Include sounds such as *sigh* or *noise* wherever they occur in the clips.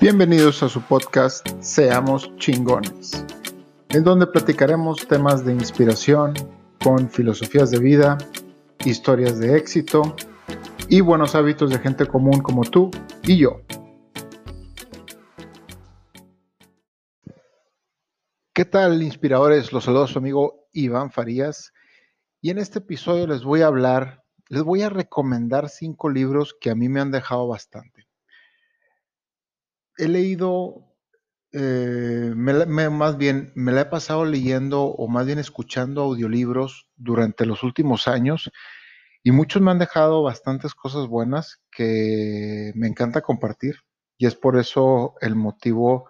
Bienvenidos a su podcast Seamos chingones, en donde platicaremos temas de inspiración con filosofías de vida, historias de éxito y buenos hábitos de gente común como tú y yo. ¿Qué tal, inspiradores? Los saludo a su amigo Iván Farías y en este episodio les voy a hablar, les voy a recomendar cinco libros que a mí me han dejado bastante he leído, eh, más bien, me la he pasado leyendo o más bien escuchando audiolibros durante los últimos años y muchos me han dejado bastantes cosas buenas que me encanta compartir y es por eso el motivo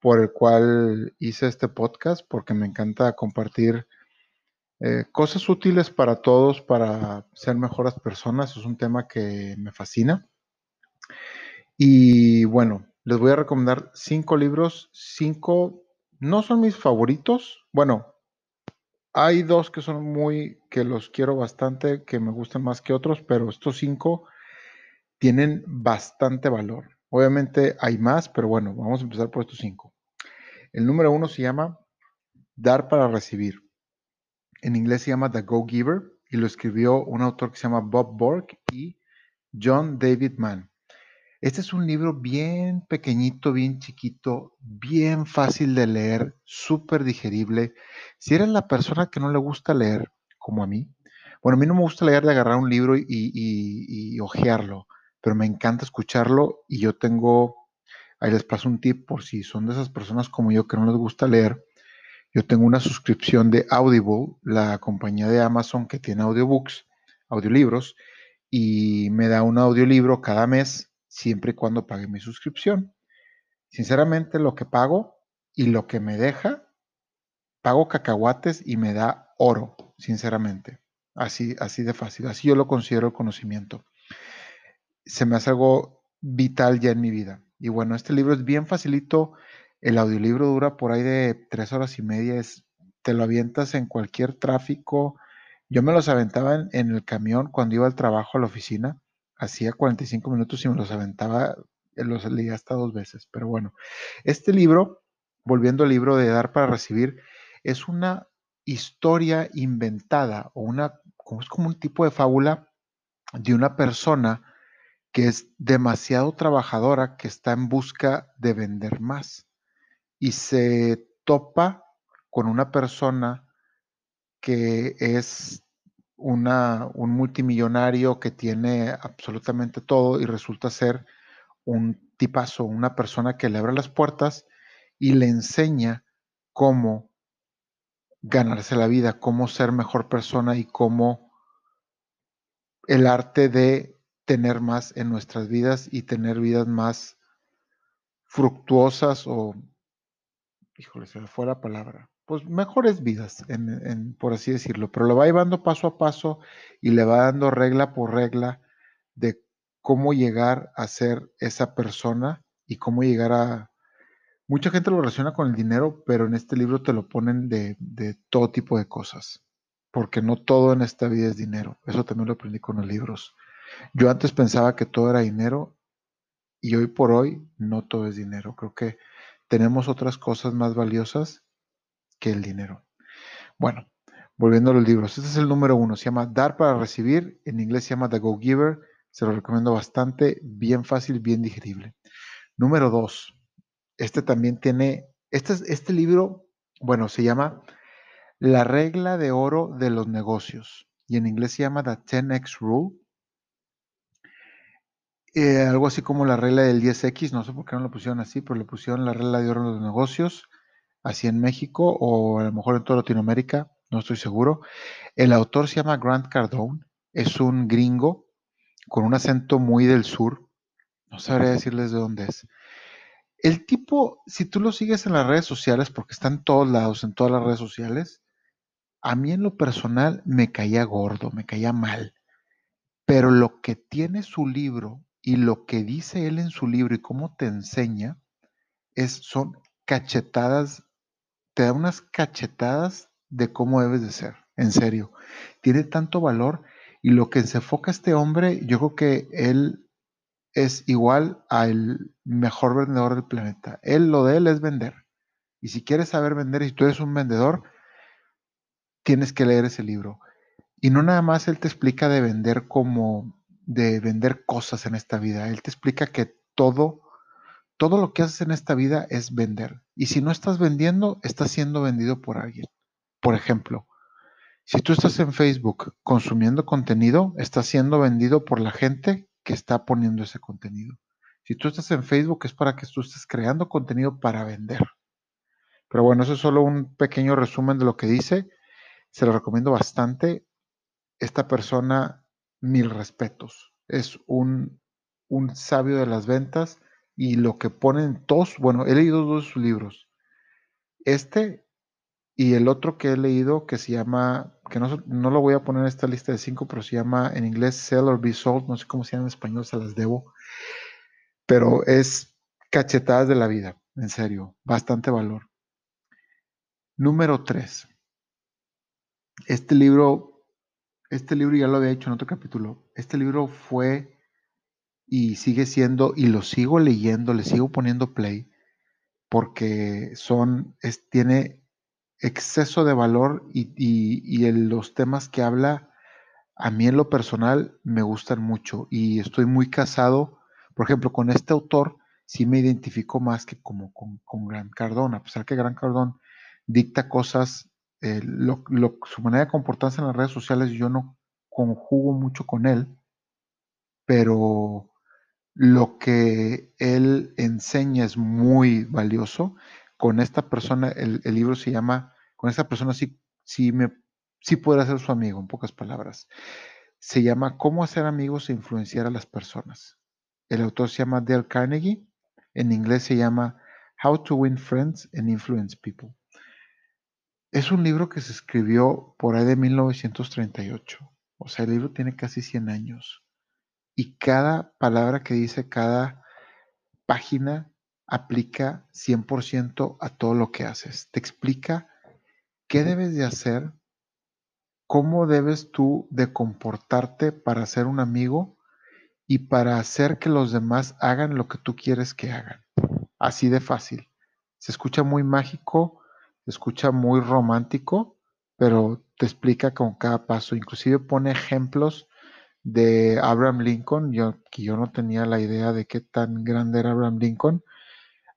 por el cual hice este podcast, porque me encanta compartir eh, cosas útiles para todos, para ser mejores personas. Es un tema que me fascina. Y bueno, les voy a recomendar cinco libros. Cinco no son mis favoritos. Bueno, hay dos que son muy, que los quiero bastante, que me gustan más que otros, pero estos cinco tienen bastante valor. Obviamente hay más, pero bueno, vamos a empezar por estos cinco. El número uno se llama Dar para recibir. En inglés se llama The Go Giver y lo escribió un autor que se llama Bob Borg y John David Mann. Este es un libro bien pequeñito, bien chiquito, bien fácil de leer, súper digerible. Si eres la persona que no le gusta leer, como a mí, bueno, a mí no me gusta leer de agarrar un libro y, y, ojearlo, pero me encanta escucharlo y yo tengo, ahí les paso un tip por si son de esas personas como yo que no les gusta leer. Yo tengo una suscripción de Audible, la compañía de Amazon que tiene audiobooks, audiolibros, y me da un audiolibro cada mes siempre y cuando pague mi suscripción. Sinceramente, lo que pago y lo que me deja, pago cacahuates y me da oro, sinceramente. Así, así de fácil. Así yo lo considero el conocimiento. Se me hace algo vital ya en mi vida. Y bueno, este libro es bien facilito. El audiolibro dura por ahí de tres horas y media. Te lo avientas en cualquier tráfico. Yo me los aventaba en, en el camión cuando iba al trabajo a la oficina hacía 45 minutos y me los aventaba, eh, los leía hasta dos veces. Pero bueno, este libro, volviendo al libro de Dar para Recibir, es una historia inventada o una, es como un tipo de fábula de una persona que es demasiado trabajadora, que está en busca de vender más y se topa con una persona que es un multimillonario que tiene absolutamente todo y resulta ser un tipazo, una persona que le abre las puertas y le enseña cómo ganarse la vida, cómo ser mejor persona y cómo el arte de tener más en nuestras vidas y tener vidas más fructuosas o, híjole, se me fue la palabra, pues mejores vidas, por así decirlo, pero lo va llevando paso a paso y le va dando regla por regla de cómo llegar a ser esa persona y cómo llegar a... Mucha gente lo relaciona con el dinero, pero en este libro te lo ponen de, de todo tipo de cosas, porque no todo en esta vida es dinero. Eso también lo aprendí con los libros. Yo antes pensaba que todo era dinero y hoy por hoy no todo es dinero. Creo que tenemos otras cosas más valiosas que el dinero. Bueno, volviendo a los libros, este es el número uno, se llama Dar para Recibir, en inglés se llama The Go Giver, se lo recomiendo bastante, bien fácil, bien digerible. Número dos, este también tiene, este, este libro, bueno, se llama La regla de oro de los negocios, y en inglés se llama The 10X Rule. Eh, algo así como la regla del 10X, no sé por qué no lo pusieron así, pero le pusieron la regla de oro de los negocios así en México o a lo mejor en toda Latinoamérica, no estoy seguro. El autor se llama Grant Cardone, es un gringo con un acento muy del sur, no sabría decirles de dónde es. El tipo, si tú lo sigues en las redes sociales, porque está en todos lados, en todas las redes sociales, a mí en lo personal me caía gordo, me caía mal. Pero lo que tiene su libro y lo que dice él en su libro y cómo te enseña es, son cachetadas te da unas cachetadas de cómo debes de ser, en serio. Tiene tanto valor y lo que se enfoca este hombre, yo creo que él es igual al mejor vendedor del planeta. Él, lo de él es vender. Y si quieres saber vender y si tú eres un vendedor, tienes que leer ese libro. Y no nada más él te explica de vender como de vender cosas en esta vida. Él te explica que todo, todo lo que haces en esta vida es vender. Y si no estás vendiendo, estás siendo vendido por alguien. Por ejemplo, si tú estás en Facebook consumiendo contenido, estás siendo vendido por la gente que está poniendo ese contenido. Si tú estás en Facebook es para que tú estés creando contenido para vender. Pero bueno, eso es solo un pequeño resumen de lo que dice. Se lo recomiendo bastante. Esta persona, mil respetos. Es un, un sabio de las ventas y lo que ponen todos, bueno, he leído dos de sus libros. Este y el otro que he leído que se llama, que no, no, lo voy a poner en esta lista de cinco, pero se llama en inglés Sell or Be Sold, no sé cómo se llama en español, se las debo. Pero es cachetadas de la vida, en serio, bastante valor. Número 3. Este libro, este libro ya lo había hecho en otro capítulo. Este libro fue y sigue siendo, y lo sigo leyendo, le sigo poniendo play, porque son, es, tiene exceso de valor y, y, los temas que habla, a mí en lo personal me gustan mucho y estoy muy casado, por ejemplo, con este autor sí me identifico más que como con, con Gran Cardón, a pesar que Gran Cardón dicta cosas, eh, su manera de comportarse en las redes sociales yo no conjugo mucho con él, pero lo que él enseña es muy valioso. Con esta persona, el, libro se llama, con esta persona sí, sí, me, sí podrá ser su amigo, en pocas palabras. Se llama Cómo hacer amigos e influenciar a las personas. El autor se llama Dale Carnegie. En inglés se llama How to Win Friends and Influence People. Es un libro que se escribió por ahí de 1938. O sea, el libro tiene casi 100 años. Y cada palabra que dice, cada página aplica 100% a todo lo que haces. Te explica qué debes de hacer, cómo debes tú de comportarte para ser un amigo y para hacer que los demás hagan lo que tú quieres que hagan. Así de fácil. Se escucha muy mágico, se escucha muy romántico, pero te explica con cada paso. Inclusive pone ejemplos de Abraham Lincoln, yo, que yo no tenía la idea de qué tan grande era Abraham Lincoln,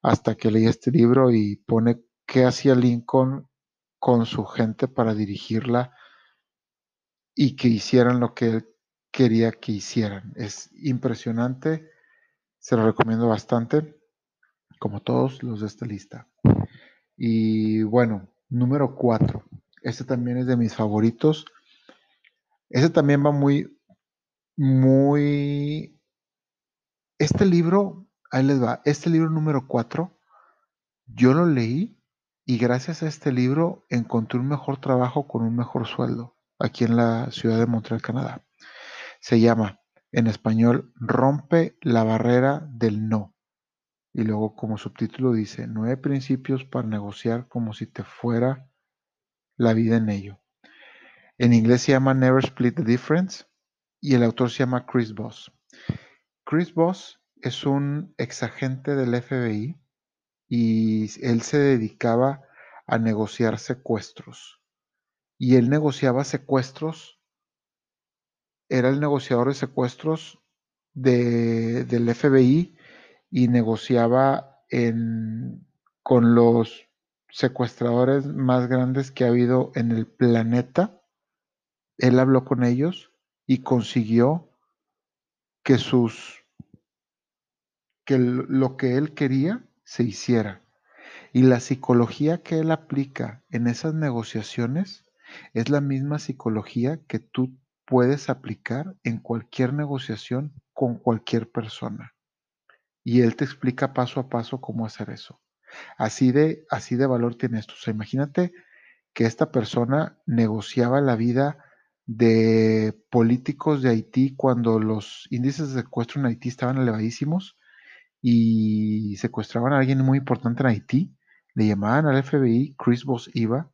hasta que leí este libro y pone qué hacía Lincoln con su gente para dirigirla y que hicieran lo que él quería que hicieran. Es impresionante, se lo recomiendo bastante, como todos los de esta lista. Y bueno, número 4. Este también es de mis favoritos. Este también va muy, muy... Este libro, ahí les va, este libro número 4, yo lo leí y gracias a este libro encontré un mejor trabajo con un mejor sueldo aquí en la ciudad de Montreal, Canadá. Se llama en español Rompe la barrera del no. Y luego como subtítulo dice, nueve principios para negociar como si te fuera la vida en ello. En inglés se llama Never Split the Difference y el autor se llama Chris Voss. Chris Voss es un exagente del FBI y él se dedicaba a negociar secuestros. Y él negociaba secuestros, era el negociador de secuestros de, del FBI y negociaba con los secuestradores más grandes que ha habido en el planeta. Él habló con ellos y consiguió que sus que lo que él quería se hiciera. Y la psicología que él aplica en esas negociaciones es la misma psicología que tú puedes aplicar en cualquier negociación con cualquier persona y él te explica paso a paso cómo hacer eso. Así de, así de valor tiene esto. O sea, imagínate que esta persona negociaba la vida de políticos de Haití cuando los índices de secuestro en Haití estaban elevadísimos y secuestraban a alguien muy importante en Haití, le llamaban al FBI, Chris Voss iba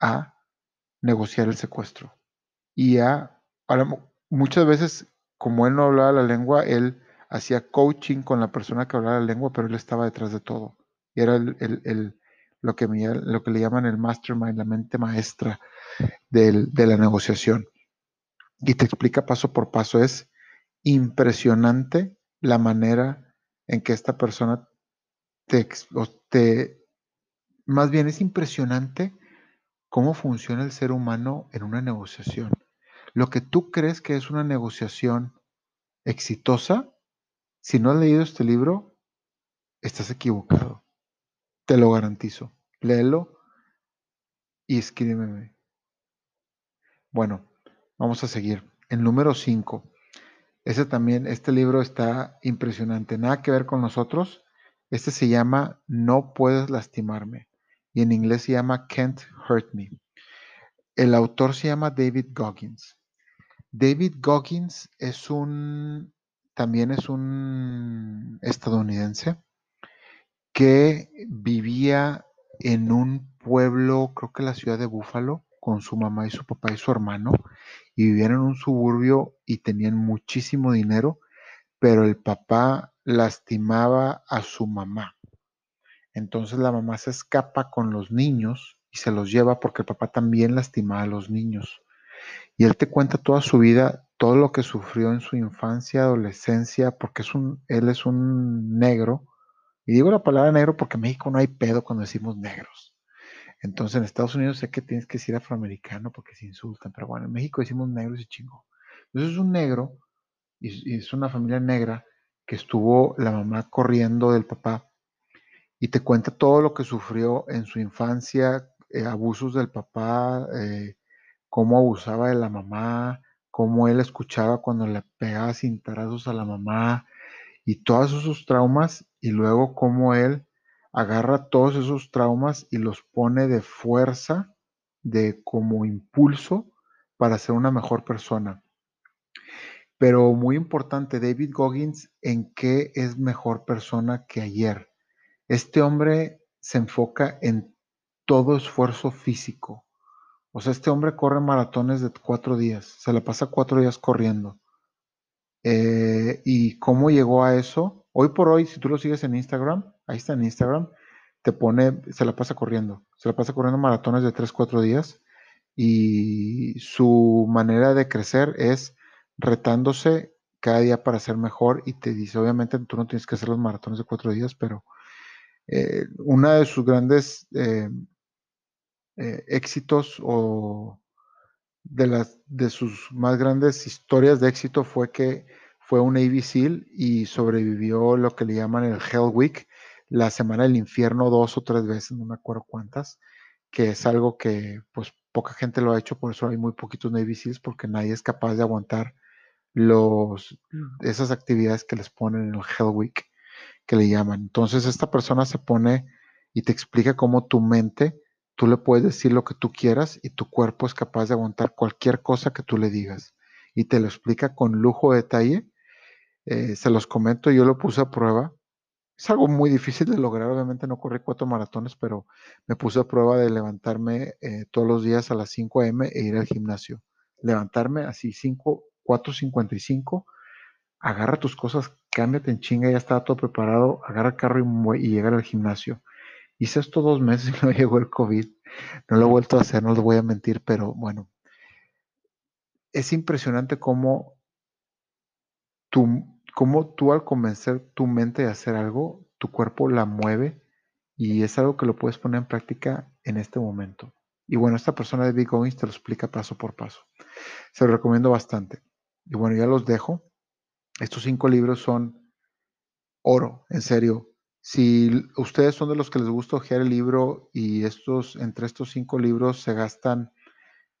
a negociar el secuestro. Y a, muchas veces, como él no hablaba la lengua, él hacía coaching con la persona que hablaba la lengua, pero él estaba detrás de todo. Era el, lo, que lo que le llaman el mastermind, la mente maestra de la negociación. Y te explica paso por paso. Es impresionante la manera en que esta persona te, te más bien es impresionante cómo funciona el ser humano en una negociación. Lo que tú crees que es una negociación exitosa, si no has leído este libro, estás equivocado. Te lo garantizo. Léelo y escríbeme. Bueno, vamos a seguir. El número 5. Ese también, este libro está impresionante. Nada que ver con nosotros. Este se llama No puedes lastimarme. Y en inglés se llama Can't Hurt Me. El autor se llama David Goggins. David Goggins es un, también es un estadounidense que vivía en un pueblo, creo que la ciudad de Búfalo, con su mamá y su papá y su hermano, y vivían en un suburbio y tenían muchísimo dinero, pero el papá lastimaba a su mamá. Entonces la mamá se escapa con los niños y se los lleva porque el papá también lastimaba a los niños. Y él te cuenta toda su vida, todo lo que sufrió en su infancia, adolescencia, porque es un, él es un negro. Y digo la palabra negro porque en México no hay pedo cuando decimos negros. Entonces en Estados Unidos sé que tienes que decir afroamericano porque se insultan, pero bueno, en México decimos negros y chingo. Entonces es un negro y, es una familia negra que estuvo la mamá corriendo del papá y te cuenta todo lo que sufrió en su infancia, eh, abusos del papá, eh, cómo abusaba de la mamá, cómo él escuchaba cuando le pegaba cintarazos a la mamá y todos esos traumas y luego cómo él agarra todos esos traumas y los pone de fuerza, de como impulso para ser una mejor persona. Pero muy importante, David Goggins, ¿en qué es mejor persona que ayer? Este hombre se enfoca en todo esfuerzo físico, o sea, este hombre corre maratones de cuatro días, se la pasa cuatro días corriendo. Eh, ¿Y cómo llegó a eso? Hoy por hoy, si tú lo sigues en Instagram, ahí está en Instagram, te pone, se la pasa corriendo, se la pasa corriendo maratones de tres, cuatro días. Y su manera de crecer es retándose cada día para ser mejor y te dice, obviamente tú no tienes que hacer los maratones de cuatro días, pero eh, una de sus grandes eh, eh, éxitos o de, las, de sus más grandes historias de éxito fue que fue un Navy SEAL y sobrevivió lo que le llaman el Hell Week, la semana del infierno dos o tres veces, no me acuerdo cuántas, que es algo que pues poca gente lo ha hecho, por eso hay muy poquitos Navy SEALs, porque nadie es capaz de aguantar los, esas actividades que les ponen en el Hell Week, que le llaman. Entonces esta persona se pone y te explica cómo tu mente Tú le puedes decir lo que tú quieras y tu cuerpo es capaz de aguantar cualquier cosa que tú le digas. Y te lo explica con lujo de detalle. Eh, se los comento, yo lo puse a prueba. Es algo muy difícil de lograr, obviamente no corrí cuatro maratones, pero me puse a prueba de levantarme eh, todos los días a las 5 a.m. e ir al gimnasio. Levantarme así 5, 4.55, agarra tus cosas, cámbiate en chinga, ya está todo preparado, agarra el carro y, y al gimnasio. Hice esto dos meses y *laughs* no llegó el COVID. No lo he vuelto a hacer, no les voy a mentir, pero bueno. Es impresionante cómo tú, cómo tú al convencer tu mente de hacer algo, tu cuerpo la mueve y es algo que lo puedes poner en práctica en este momento. Y bueno, esta persona de Big te lo explica paso por paso. Se lo recomiendo bastante. Y bueno, ya los dejo. Estos cinco libros son oro, en serio. Si ustedes son de los que les gusta ojear el libro y estos, entre estos cinco libros se gastan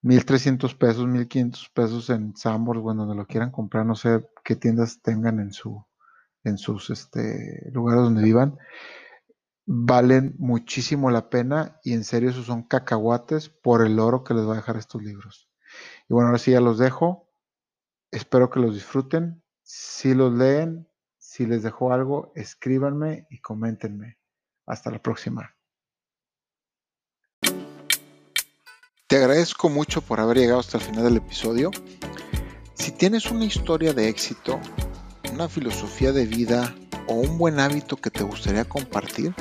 1.300 pesos, 1.500 pesos en Sambors, bueno, donde lo quieran comprar, no sé qué tiendas tengan en, su, en sus este, lugares donde vivan, valen muchísimo la pena y en serio esos son cacahuates por el oro que les va a dejar estos libros. Y bueno, ahora sí ya los dejo. Espero que los disfruten. Si los leen, si les dejó algo, escríbanme y coméntenme. Hasta la próxima. Te agradezco mucho por haber llegado hasta el final del episodio. Si tienes una historia de éxito, una filosofía de vida o un buen hábito que te gustaría compartir,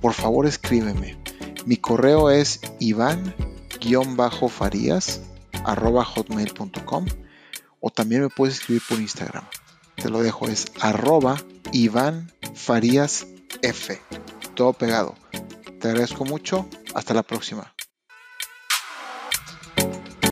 por favor escríbeme. Mi correo es iván-farías.hotmail.com o también me puedes escribir por Instagram. Te lo dejo, es arroba Iván. Todo pegado. Te agradezco mucho. Hasta la próxima.